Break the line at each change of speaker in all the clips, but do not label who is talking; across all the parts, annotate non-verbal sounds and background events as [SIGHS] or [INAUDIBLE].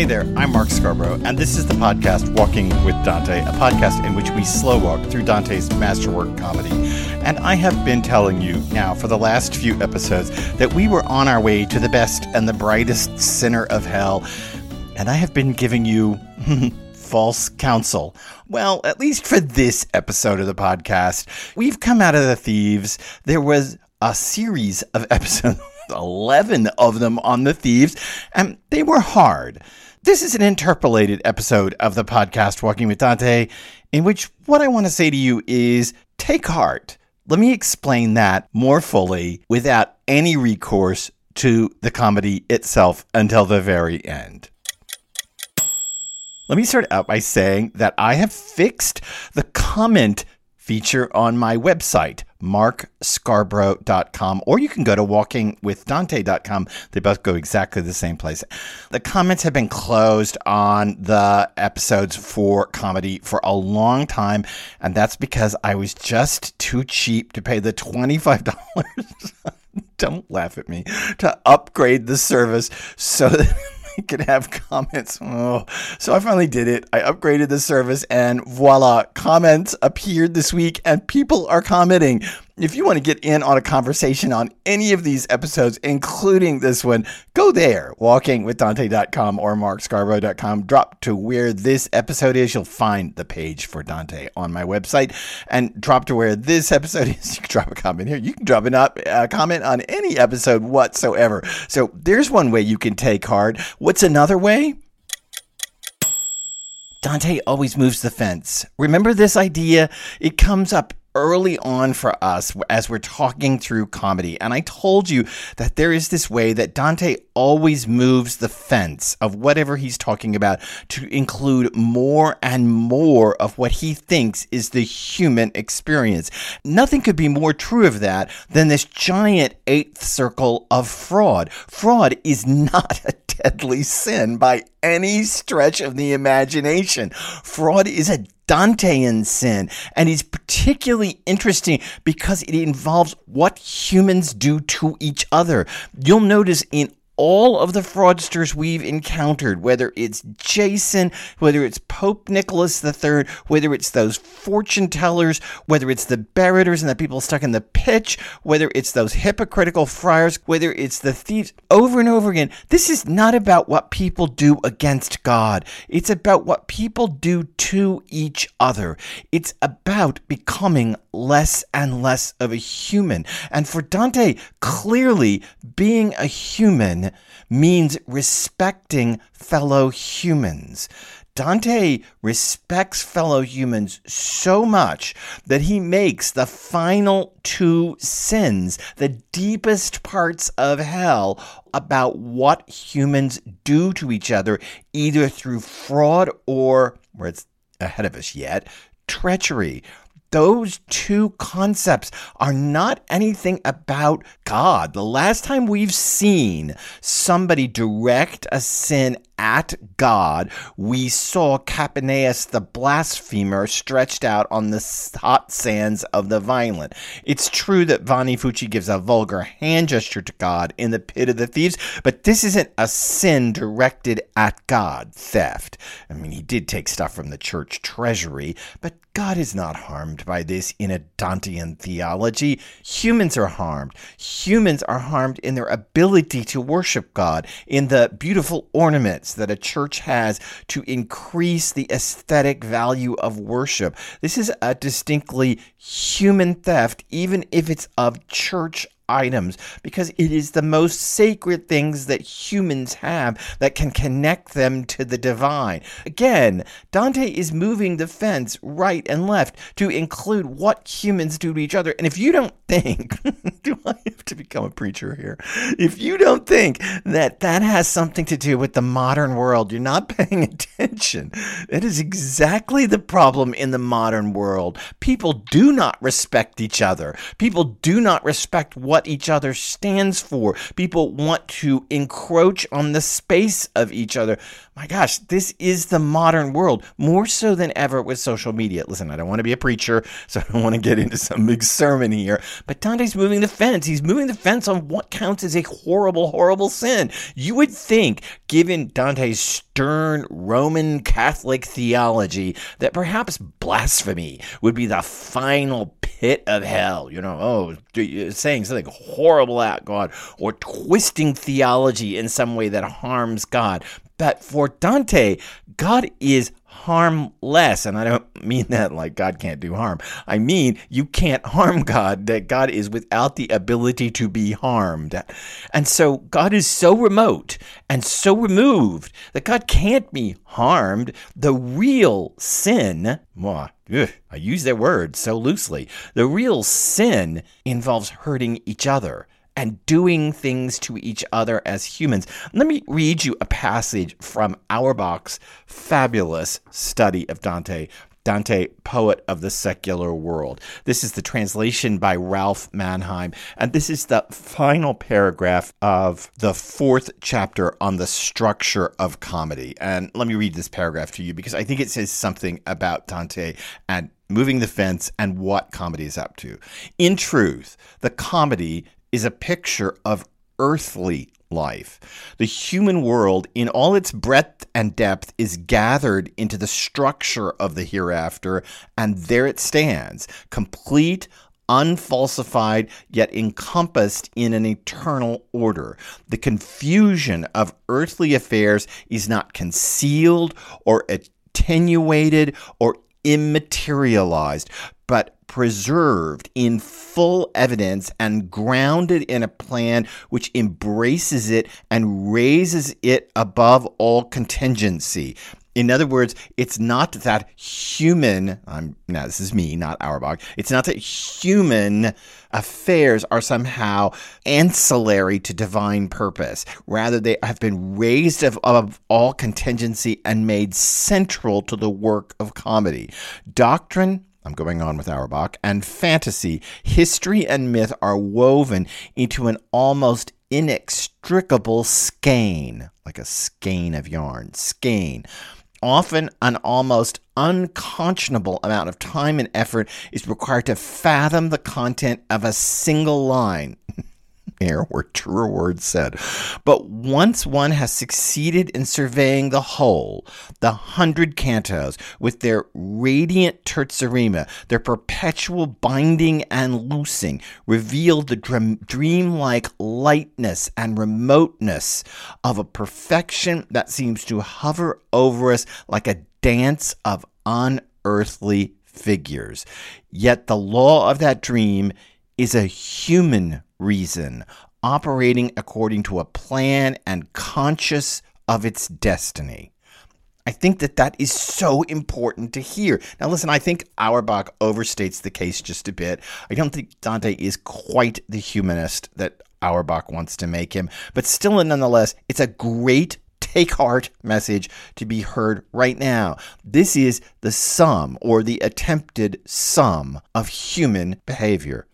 Hey there, I'm Mark Scarborough, and this is the podcast Walking with Dante, a podcast in which we slow walk through Dante's masterwork comedy. And I have been telling you now for the last few episodes that we were on our way to the best and the brightest sinner of hell, and I have been giving you [LAUGHS] false counsel. Well, at least for this episode of the podcast, we've come out of the thieves. There was a series of episodes [LAUGHS] 11 of them on the thieves, and they were hard. This is an interpolated episode of the podcast Walking with Dante, in which what I want to say to you is take heart. Let me explain that more fully without any recourse to the comedy itself until the very end. Let me start out by saying that I have fixed the comment feature on my website, markscarborough.com, or you can go to walkingwithdante.com. They both go exactly the same place. The comments have been closed on the episodes for comedy for a long time, and that's because I was just too cheap to pay the $25. [LAUGHS] Don't laugh at me. To upgrade the service so that [LAUGHS] could have comments. Oh. So I finally did it. I upgraded the service and voila, comments appeared this week and people are commenting. If you want to get in on a conversation on any of these episodes, including this one, go there, walkingwithdante.com or markscarborough.com. Drop to where this episode is. You'll find the page for Dante on my website. And drop to where this episode is. [LAUGHS] You can drop a comment here. You can drop a comment on any episode whatsoever. So there's one way you can take heart. What's another way? Dante always moves the fence. Remember this idea? It comes up early on for us as we're talking through comedy. And I told you that there is this way that Dante always moves the fence of whatever he's talking about to include more and more of what he thinks is the human experience. Nothing could be more true of that than this giant eighth circle of fraud. Fraud is not a deadly sin by any stretch of the imagination. Fraud is a Dantean sin. And it's particularly interesting because it involves what humans do to each other. You'll notice in all of the fraudsters we've encountered, whether it's Jason, whether it's Pope Nicholas III, whether it's those fortune tellers, whether it's the Barrators and the people stuck in the pitch, whether it's those hypocritical friars, whether it's the thieves, over and over again, this is not about what people do against God. It's about what people do to each other. It's about becoming less and less of a human. And for Dante, clearly being a human means respecting fellow humans. Dante respects fellow humans so much that he makes the final two sins, the deepest parts of hell, about what humans do to each other, either through fraud or, where it's ahead of us yet, treachery those two concepts are not anything about God. The last time we've seen somebody direct a sin at God, we saw Capaneus the blasphemer stretched out on the hot sands of the violent. It's true that Vanni Fucci gives a vulgar hand gesture to God in the pit of the thieves, but this isn't a sin directed at God, theft. I mean, he did take stuff from the church treasury, but God is not harmed by this in a Dantean theology. Humans are harmed. Humans are harmed in their ability to worship God, in the beautiful ornaments that a church has to increase the aesthetic value of worship. This is a distinctly human theft, even if it's of church items because it is the most sacred things that humans have that can connect them to the divine. Again, Dante is moving the fence right and left to include what humans do to each other. And if you don't think, [LAUGHS] do I have to become a preacher here? If you don't think that that has something to do with the modern world, you're not paying [LAUGHS] attention. It is exactly the problem in the modern world. People do not respect each other. People do not respect what what each other stands for. People want to encroach on the space of each other. My gosh, this is the modern world, more so than ever with social media. Listen, I don't want to be a preacher, so I don't want to get into some big sermon here, but Dante's moving the fence. He's moving the fence on what counts as a horrible, horrible sin. You would think, given Dante's stern Roman Catholic theology, that perhaps blasphemy would be the final pit of hell. You know, oh, saying something horrible at God or twisting theology in some way that harms God. But for Dante, God is harmless. And I don't [LAUGHS] mean that like God can't do harm. I mean, you can't harm God, that God is without the ability to be harmed. And so God is so remote and so removed that God can't be harmed. The real sin, well, ugh, I use that word so loosely, the real sin involves hurting each other and doing things to each other as humans. Let me read you a passage from Auerbach's fabulous study of Dante. Dante, poet of the secular world. This is the translation by Ralph Manheim, and this is the final paragraph of the fourth chapter on the structure of comedy. And let me read this paragraph to you because I think it says something about Dante and moving the fence and what comedy is up to. In truth, the comedy is a picture of earthly life. The human world, in all its breadth and depth, is gathered into the structure of the hereafter, and there it stands, complete, unfalsified, yet encompassed in an eternal order. The confusion of earthly affairs is not concealed or attenuated or immaterialized, but preserved in full evidence and grounded in a plan which embraces it and raises it above all contingency. In other words, it's not that human, I'm now this is me, not Auerbach. It's not that human affairs are somehow ancillary to divine purpose. Rather, they have been raised above all contingency and made central to the work of comedy. Doctrine I'm going on with Auerbach, and fantasy, history and myth are woven into an almost inextricable skein, like a skein of yarn, skein. Often, an almost unconscionable amount of time and effort is required to fathom the content of a single line. [LAUGHS] Here were truer words said. But once one has succeeded in surveying the whole, the hundred cantos, with their radiant terza rima, their perpetual binding and loosing, reveal the dream-like lightness and remoteness of a perfection that seems to hover over us like a dance of unearthly figures. Yet the law of that dream is a human reason, operating according to a plan and conscious of its destiny. I think that that is so important to hear. Now, listen, I think Auerbach overstates the case just a bit. I don't think Dante is quite the humanist that Auerbach wants to make him, but still, and nonetheless, it's a great take heart message to be heard right now. This is the sum or the attempted sum of human behavior.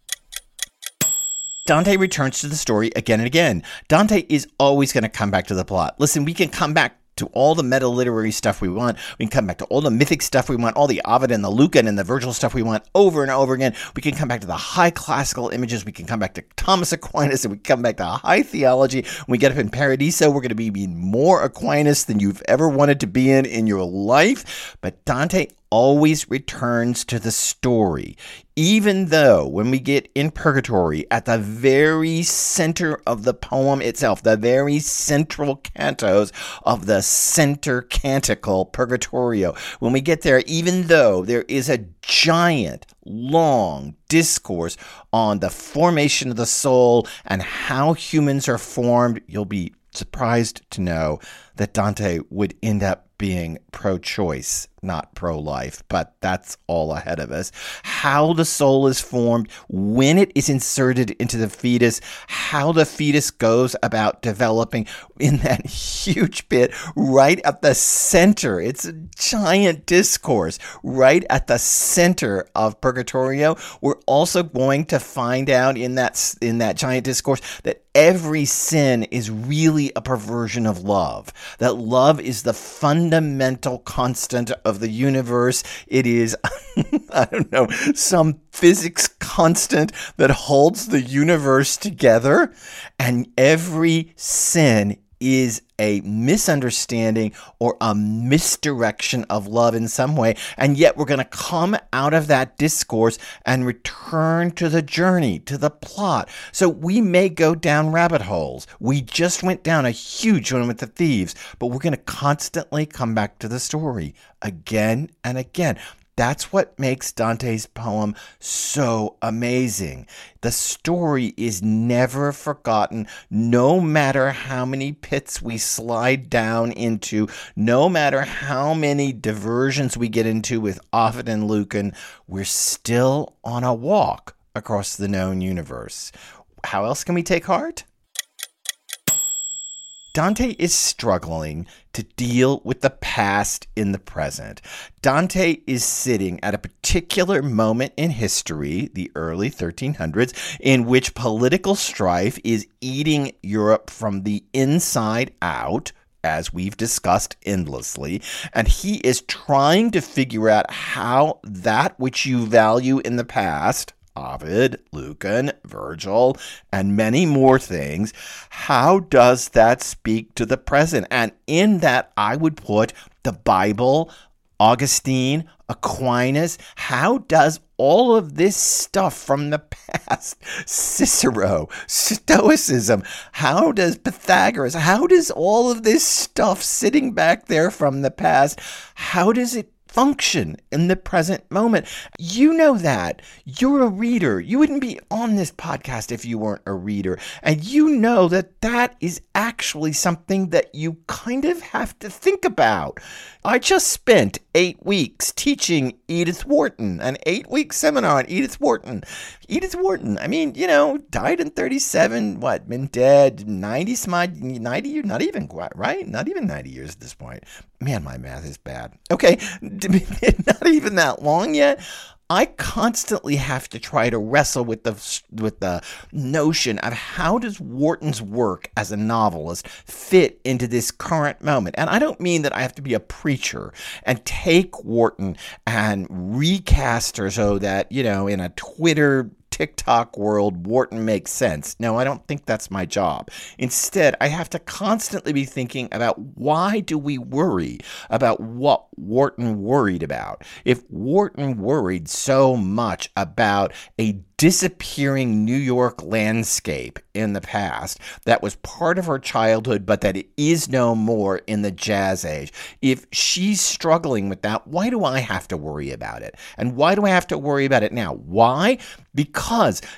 Dante returns to the story again and again. Dante is always going to come back to the plot. Listen, we can come back to all the meta literary stuff we want. We can come back to all the mythic stuff we want, all the Ovid and the Lucan and the Virgil stuff we want over and over again. We can come back to the high classical images. We can come back to Thomas Aquinas and we come back to high theology. When we get up in Paradiso, we're going to be more Aquinas than you've ever wanted to be in in your life. But Dante always returns to the story, even though when we get in purgatory, at the very center of the poem itself, the very central cantos of the center canticle, Purgatorio, when we get there, even though there is a giant, long discourse on the formation of the soul and how humans are formed, you'll be surprised to know that Dante would end up being pro choice not pro life, but that's all ahead of us. How the soul is formed, when it is inserted into the fetus, how the fetus goes about developing in that huge bit right at the center. It's a giant discourse right at the center of Purgatorio. We're also going to find out in that in that giant discourse that every sin is really a perversion of love. That love is the fundamental constant of the universe. It is, [LAUGHS] I don't know, some physics constant that holds the universe together. And every sin is a misunderstanding or a misdirection of love in some way. And yet we're going to come out of that discourse and return to the journey, to the plot. So we may go down rabbit holes. We just went down a huge one with the thieves, but we're going to constantly come back to the story again and again. That's what makes Dante's poem so amazing. The story is never forgotten, no matter how many pits we slide down into, no matter how many diversions we get into with Ovid and Lucan, we're still on a walk across the known universe. How else can we take heart? Dante is struggling to deal with the past in the present. Dante is sitting at a particular moment in history, the early 1300s, in which political strife is eating Europe from the inside out as we've discussed endlessly, and he is trying to figure out how that which you value in the past Ovid, Lucan, Virgil, and many more things. How does that speak to the present? And in that, I would put the Bible, Augustine, Aquinas. How does all of this stuff from the past, [LAUGHS] Cicero, Stoicism, how does Pythagoras, how does all of this stuff sitting back there from the past, how does it function in the present moment. You know that. You're a reader. You wouldn't be on this podcast if you weren't a reader. And you know that that is actually something that you kind of have to think about. I just spent eight weeks teaching Edith Wharton, an eight week seminar on Edith Wharton. Edith Wharton, I mean, you know, died in 37, what, been dead 90 some 90 years, not even quite, right? Not even 90 years at this point. Man, my math is bad. Okay, [LAUGHS] [LAUGHS] not even that long yet. I constantly have to try to wrestle with the with the notion of how does Wharton's work as a novelist fit into this current moment. And I don't mean that I have to be a preacher and take Wharton and recast her so that, you know, in a Twitter TikTok world, Wharton makes sense. No, I don't think that's my job. Instead, I have to constantly be thinking about why do we worry about what Wharton worried about? If Wharton worried so much about a disappearing New York landscape in the past that was part of her childhood, but that it is no more in the jazz age. If she's struggling with that, why do I have to worry about it? And why do I have to worry about it now? Why? Because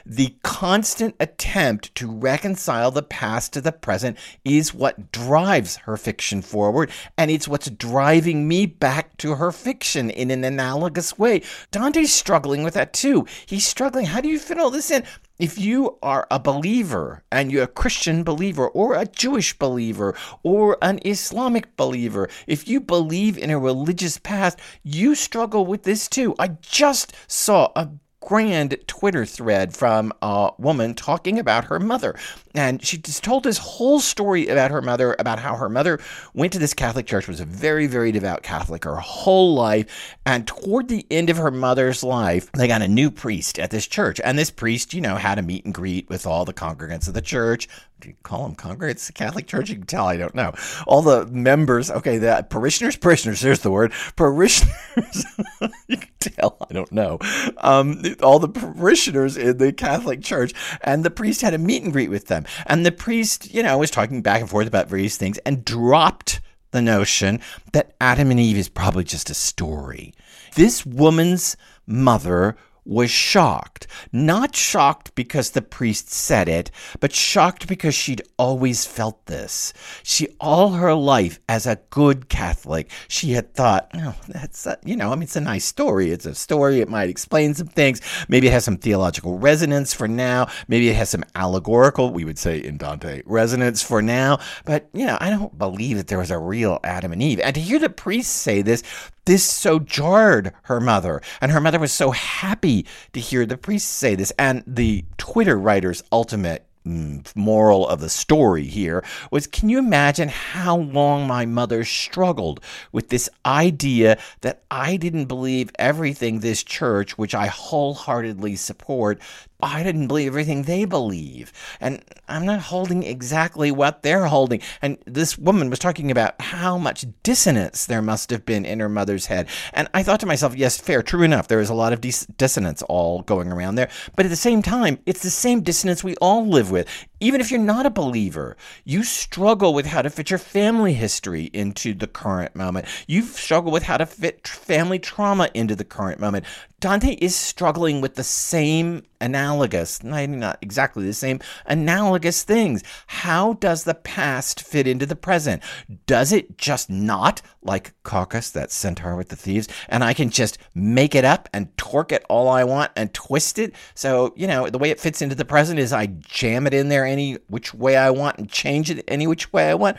the constant attempt to reconcile the past to the present is what drives her fiction forward, and it's what's driving me back to her fiction in an analogous way. Dante's struggling with that too. He's struggling. How do you fit all this in? If you are a believer and you're a Christian believer or a Jewish believer or an Islamic believer, if you believe in a religious past, you struggle with this too. I just saw a grand Twitter thread from a woman talking about her mother. And she just told this whole story about her mother, about how her mother went to this Catholic church, was a very, very devout Catholic her whole life. And toward the end of her mother's life, they got a new priest at this church. And this priest, you know, had a meet and greet with all the congregants of the church, do you call them congregants? The Catholic Church? You can tell I don't know. All the members, okay, the parishioners, parishioners, there's the word. Parishioners, [LAUGHS] you can tell I don't know. Um, all the parishioners in the Catholic Church, and the priest had a meet and greet with them. And the priest, you know, was talking back and forth about various things and dropped the notion that Adam and Eve is probably just a story. This woman's mother was shocked. Not shocked because the priest said it, but shocked because she'd always felt this. She, all her life, as a good Catholic, she had thought, oh, that's, a, you know, I mean, it's a nice story. It's a story. It might explain some things. Maybe it has some theological resonance for now. Maybe it has some allegorical, we would say in Dante, resonance for now. But, you know, I don't believe that there was a real Adam and Eve. And to hear the priest say this, this so jarred her mother, and her mother was so happy to hear the priest say this. And the Twitter writer's ultimate mm, moral of the story here was can you imagine how long my mother struggled with this idea that I didn't believe everything this church, which I wholeheartedly support, I didn't believe everything they believe. And I'm not holding exactly what they're holding. And this woman was talking about how much dissonance there must have been in her mother's head. And I thought to myself, yes, fair, true enough. There is a lot of dis- dissonance all going around there. But at the same time, it's the same dissonance we all live with. Even if you're not a believer, you struggle with how to fit your family history into the current moment. You struggle with how to fit family trauma into the current moment. Dante is struggling with the same analogous, not exactly the same, analogous things. How does the past fit into the present? Does it just not, like Cacus, that centaur with the thieves, and I can just make it up and torque it all I want and twist it? So, you know, the way it fits into the present is I jam it in there any which way I want and change it any which way I want.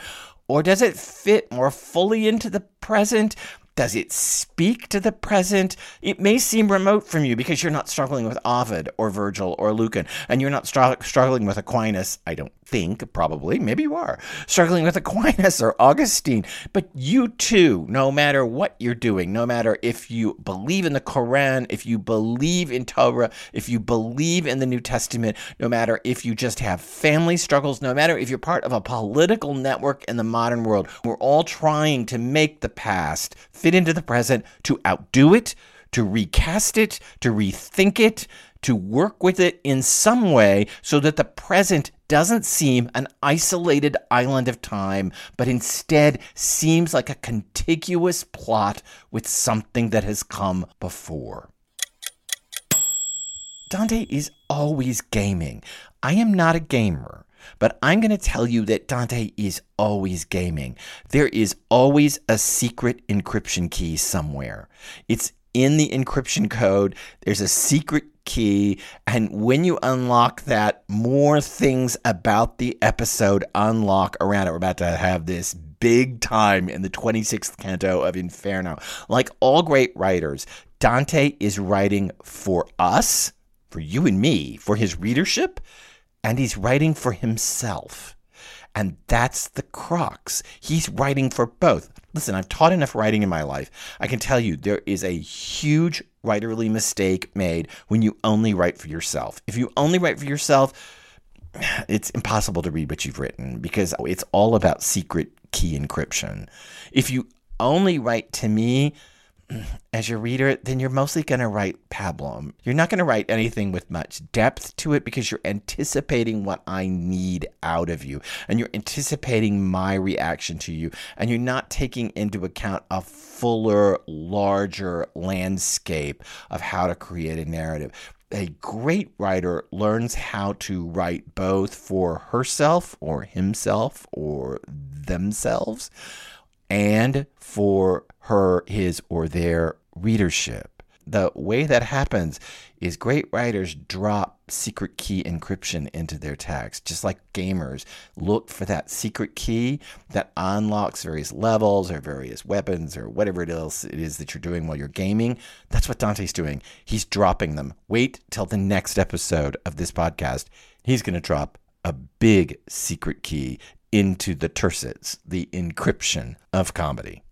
Or does it fit more fully into the present? Does it speak to the present? It may seem remote from you because you're not struggling with Ovid or Virgil or Lucan, and you're not str- struggling with Aquinas, I don't think, probably, maybe you are, struggling with Aquinas or Augustine. But you too, no matter what you're doing, no matter if you believe in the Quran, if you believe in Torah, if you believe in the New Testament, no matter if you just have family struggles, no matter if you're part of a political network in the modern world, we're all trying to make the past fit into the present, to outdo it, to recast it, to rethink it, to work with it in some way so that the present doesn't seem an isolated island of time, but instead seems like a contiguous plot with something that has come before. Dante is always gaming. I am not a gamer. But I'm going to tell you that Dante is always gaming. There is always a secret encryption key somewhere. It's in the encryption code. There's a secret key. And when you unlock that, more things about the episode unlock around it. We're about to have this big time in the 26th canto of Inferno. Like all great writers, Dante is writing for us, for you and me, for his readership and he's writing for himself. And that's the crux. He's writing for both. Listen, I've taught enough writing in my life. I can tell you there is a huge writerly mistake made when you only write for yourself. If you only write for yourself, [SIGHS] it's impossible to read what you've written because it's all about secret key encryption. If you only write to me, as your reader, then you're mostly going to write pablum. You're not going to write anything with much depth to it because you're anticipating what I need out of you and you're anticipating my reaction to you and you're not taking into account a fuller, larger landscape of how to create a narrative. A great writer learns how to write both for herself or himself or themselves and for her, his, or their readership. The way that happens is great writers drop secret key encryption into their text, just like gamers look for that secret key that unlocks various levels or various weapons or whatever it else it is that you're doing while you're gaming. That's what Dante's doing. He's dropping them. Wait till the next episode of this podcast. He's going to drop a big secret key into the tercets, the encryption of comedy.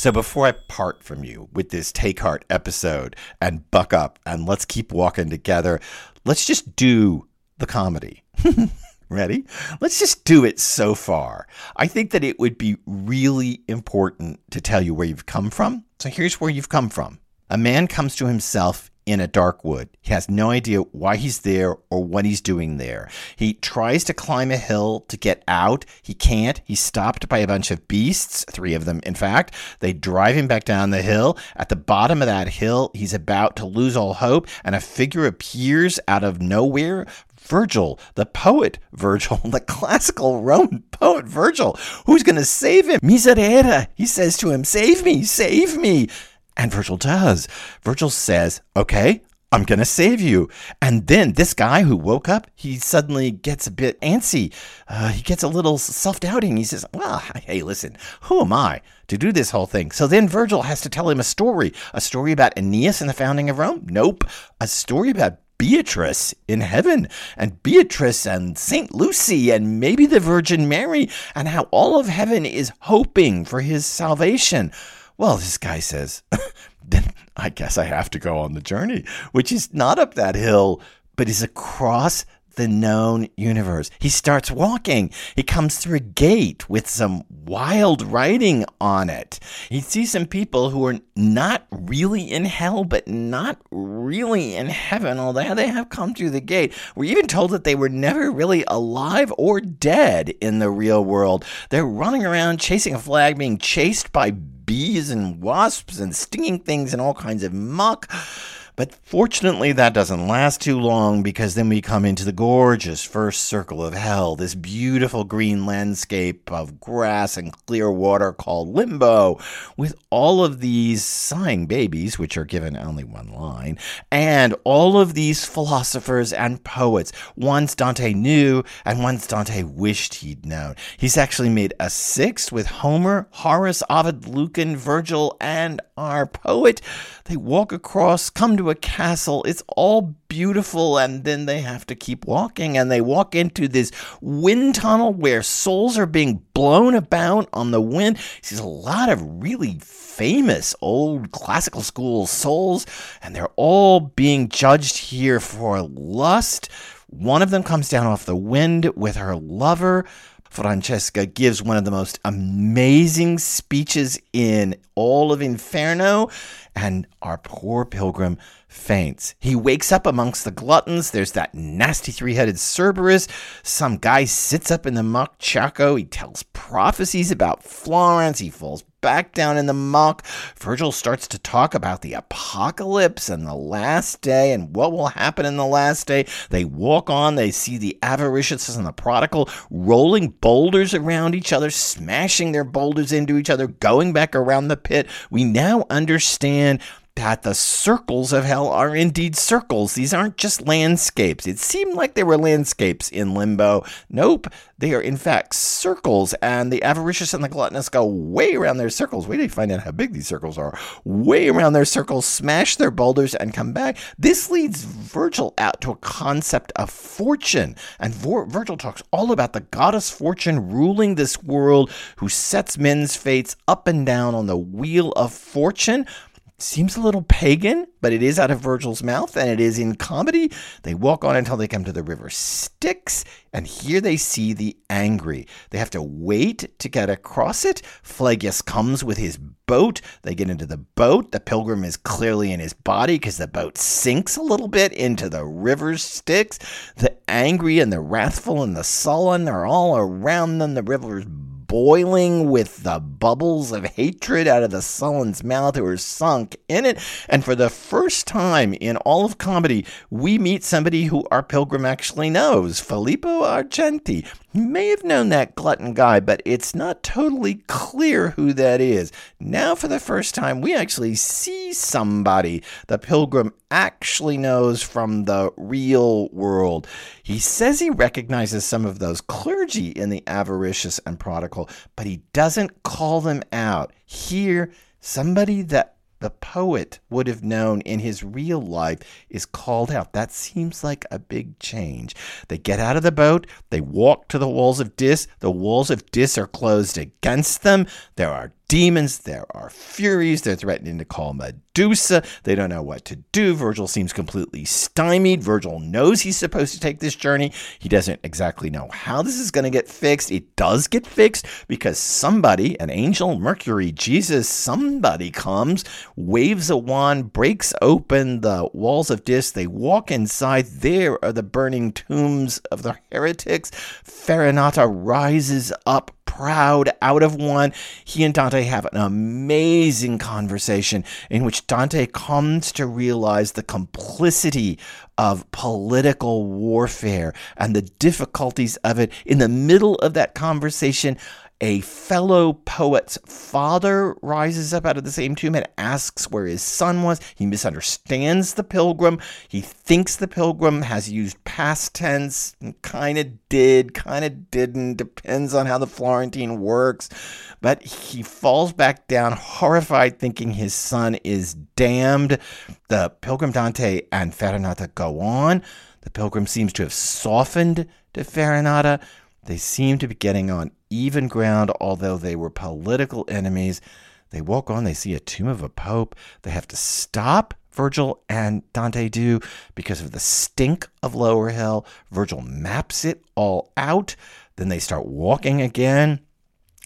So before I part from you with this Take Heart episode and buck up and let's keep walking together, let's just do the comedy. [LAUGHS] Ready? Let's just do it so far. I think that it would be really important to tell you where you've come from. So here's where you've come from. A man comes to himself in a dark wood. He has no idea why he's there or what he's doing there. He tries to climb a hill to get out. He can't. He's stopped by a bunch of beasts, three of them, in fact. They drive him back down the hill. At the bottom of that hill, he's about to lose all hope, and a figure appears out of nowhere Virgil, the poet Virgil, [LAUGHS] the classical Roman poet Virgil, who's going to save him. Miserere, he says to him, Save me, save me. And Virgil does. Virgil says, Okay, I'm going to save you. And then this guy who woke up, he suddenly gets a bit antsy. Uh, he gets a little self doubting. He says, Well, [LAUGHS] hey, listen, who am I to do this whole thing? So then Virgil has to tell him a story a story about Aeneas and the founding of Rome? Nope. A story about Beatrice in heaven, and Beatrice and St. Lucy, and maybe the Virgin Mary, and how all of heaven is hoping for his salvation. Well, this guy says, [LAUGHS] then I guess I have to go on the journey, which is not up that hill, but is across the known universe. He starts walking. He comes through a gate with some wild writing on it. He sees some people who are not really in hell, but not really in heaven, although they have come through the gate. We're even told that they were never really alive or dead in the real world. They're running around chasing a flag, being chased by bees and wasps and stinging things and all kinds of muck. But fortunately, that doesn't last too long because then we come into the gorgeous first circle of hell, this beautiful green landscape of grass and clear water called Limbo, with all of these sighing babies, which are given only one line, and all of these philosophers and poets. Ones Dante knew, and ones Dante wished he'd known. He's actually made a sixth with Homer, Horace, Ovid, Lucan, Virgil, and our poet. They walk across, come to a castle. It's all beautiful, and then they have to keep walking, and they walk into this wind tunnel where souls are being blown about on the wind. Sees a lot of really famous old classical school souls, and they're all being judged here for lust. One of them comes down off the wind with her lover. Francesca gives one of the most amazing speeches in all of Inferno, and our poor pilgrim faints. He wakes up amongst the gluttons. There's that nasty three headed Cerberus. Some guy sits up in the muck Ciacco. He tells prophecies about Florence. He falls back down in the muck. Virgil starts to talk about the apocalypse and the last day and what will happen in the last day. They walk on, they see the avaricious and the prodigal rolling boulders around each other, smashing their boulders into each other, going back around the pit. We now understand that the circles of hell are indeed circles. These aren't just landscapes. It seemed like they were landscapes in limbo. Nope, they are in fact circles, and the avaricious and the gluttonous go way around their circles. Wait till you find out how big these circles are. Way around their circles, smash their boulders, and come back. This leads Virgil out to a concept of fortune, and Virgil talks all about the goddess fortune ruling this world, who sets men's fates up and down on the wheel of fortune seems a little pagan, but it is out of Virgil's mouth and it is in comedy. They walk on until they come to the river Styx, and here they see the angry. They have to wait to get across it. Phlegyas comes with his boat. They get into the boat. The pilgrim is clearly in his body because the boat sinks a little bit into the river Styx. The angry and the wrathful and the sullen are all around them. The river's boiling with the bubbles of hatred out of the sullen's mouth who are sunk in it. And for the first time in all of comedy, we meet somebody who our pilgrim actually knows Filippo Argenti. You may have known that glutton guy, but it's not totally clear who that is. Now, for the first time, we actually see somebody the pilgrim actually knows from the real world. He says he recognizes some of those clergy in the avaricious and prodigal, but he doesn't call them out. Here, somebody that the poet would have known in his real life is called out. That seems like a big change. They get out of the boat, they walk to the walls of Dis. The walls of Dis are closed against them. There are demons, there are furies, they're threatening to call Medusa. They don't know what to do. Virgil seems completely stymied. Virgil knows he's supposed to take this journey. He doesn't exactly know how this is going to get fixed. It does get fixed because somebody, an angel, Mercury, Jesus, somebody comes, waves a wand, breaks open the walls of Dis. They walk inside. There are the burning tombs of the heretics. Farinata rises up proud out of one. He and Dante have an amazing conversation in which Dante comes to realize the complicity of political warfare and the difficulties of it. In the middle of that conversation, a fellow poet's father rises up out of the same tomb and asks where his son was. He misunderstands the pilgrim. He thinks the pilgrim has used past tense, kind of did, kind of didn't, depends on how the Florentine works. But he falls back down, horrified, thinking his son is damned. The pilgrim Dante and Farinata go on. The pilgrim seems to have softened to Farinata. They seem to be getting on even ground, although they were political enemies. They walk on, they see a tomb of a pope. They have to stop, Virgil and Dante do, because of the stink of Lower Hell. Virgil maps it all out. Then they start walking again.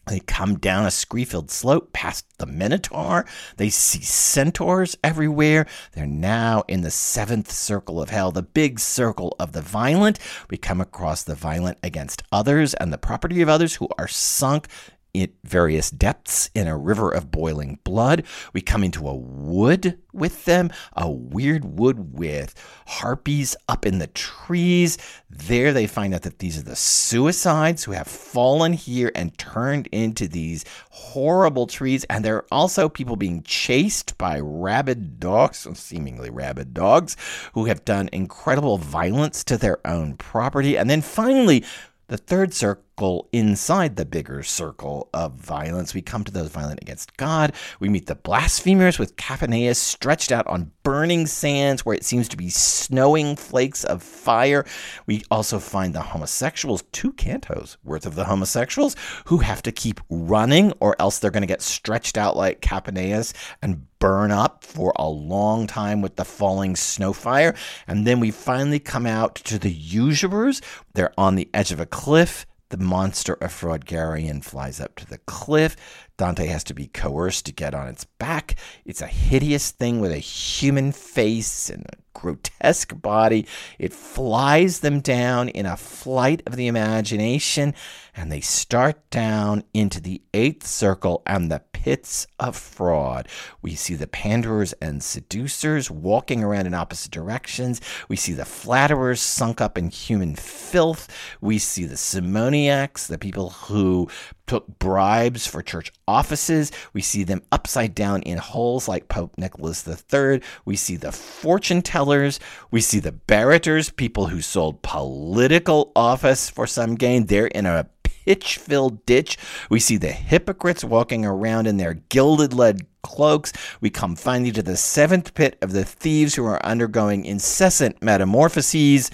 They come down a scree filled slope past the Minotaur. They see centaurs everywhere. They're now in the seventh circle of hell, the big circle of the violent. We come across the violent against others and the property of others who are sunk at various depths in a river of boiling blood. We come into a wood with them, a weird wood with harpies up in the trees. There they find out that these are the suicides who have fallen here and turned into these horrible trees. And there are also people being chased by rabid dogs, seemingly rabid dogs, who have done incredible violence to their own property. And then finally, the third circle inside the bigger circle of violence, we come to those violent against God. We meet the blasphemers with Capaneus stretched out on burning sands where it seems to be snowing flakes of fire. We also find the homosexuals, two cantos worth of the homosexuals, who have to keep running or else they're going to get stretched out like Capaneus and burn up for a long time with the falling snow fire. And then we finally come out to the usurers. They're on the edge of a cliff. The monster of Fraud Geryon flies up to the cliff. Dante has to be coerced to get on its back. It's a hideous thing with a human face and a grotesque body. It flies them down in a flight of the imagination, and they start down into the eighth circle and the pits of fraud. We see the panderers and seducers walking around in opposite directions. We see the flatterers sunk up in human filth. We see the simoniacs, the people who took bribes for church offices. We see them upside down in holes like Pope Nicholas III. We see the fortune tellers. We see the barrators, people who sold political office for some gain. They're in a pitch filled ditch. We see the hypocrites walking around in their gilded lead cloaks. We come finally to the seventh pit of the thieves who are undergoing incessant metamorphoses.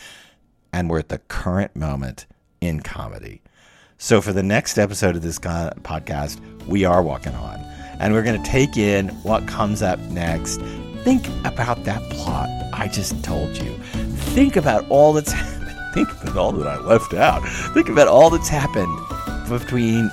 And we're at the current moment in comedy. So, for the next episode of this podcast, we are walking on, and we're going to take in what comes up next. Think about that plot I just told you. Think about all that's happened. [LAUGHS] Think about all that I left out. Think about all that's happened between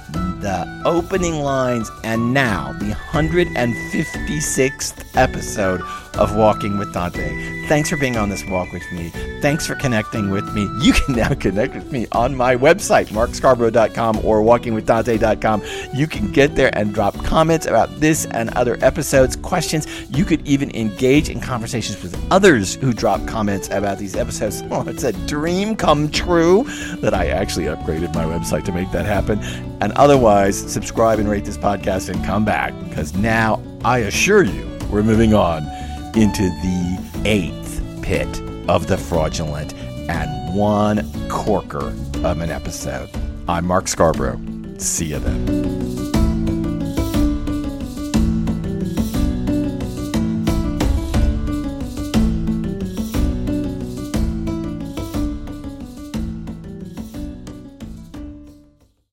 the opening lines and now, the 156th episode of Walking with Dante. Thanks for being on this walk with me. Thanks for connecting with me. You can now [LAUGHS] connect with me on my website, markscarborough.com or walkingwithdante.com. You can get there and drop comments about this and other episodes, questions. You could even engage in conversations with others who drop comments about these episodes. [LAUGHS] Oh, it's a dream come true that I actually upgraded my website to make that happen. And otherwise, subscribe and rate this podcast and come back because now I assure you we're moving on into the eighth pit of the fraudulent and one corker of an episode. I'm Mark Scarborough. See you then.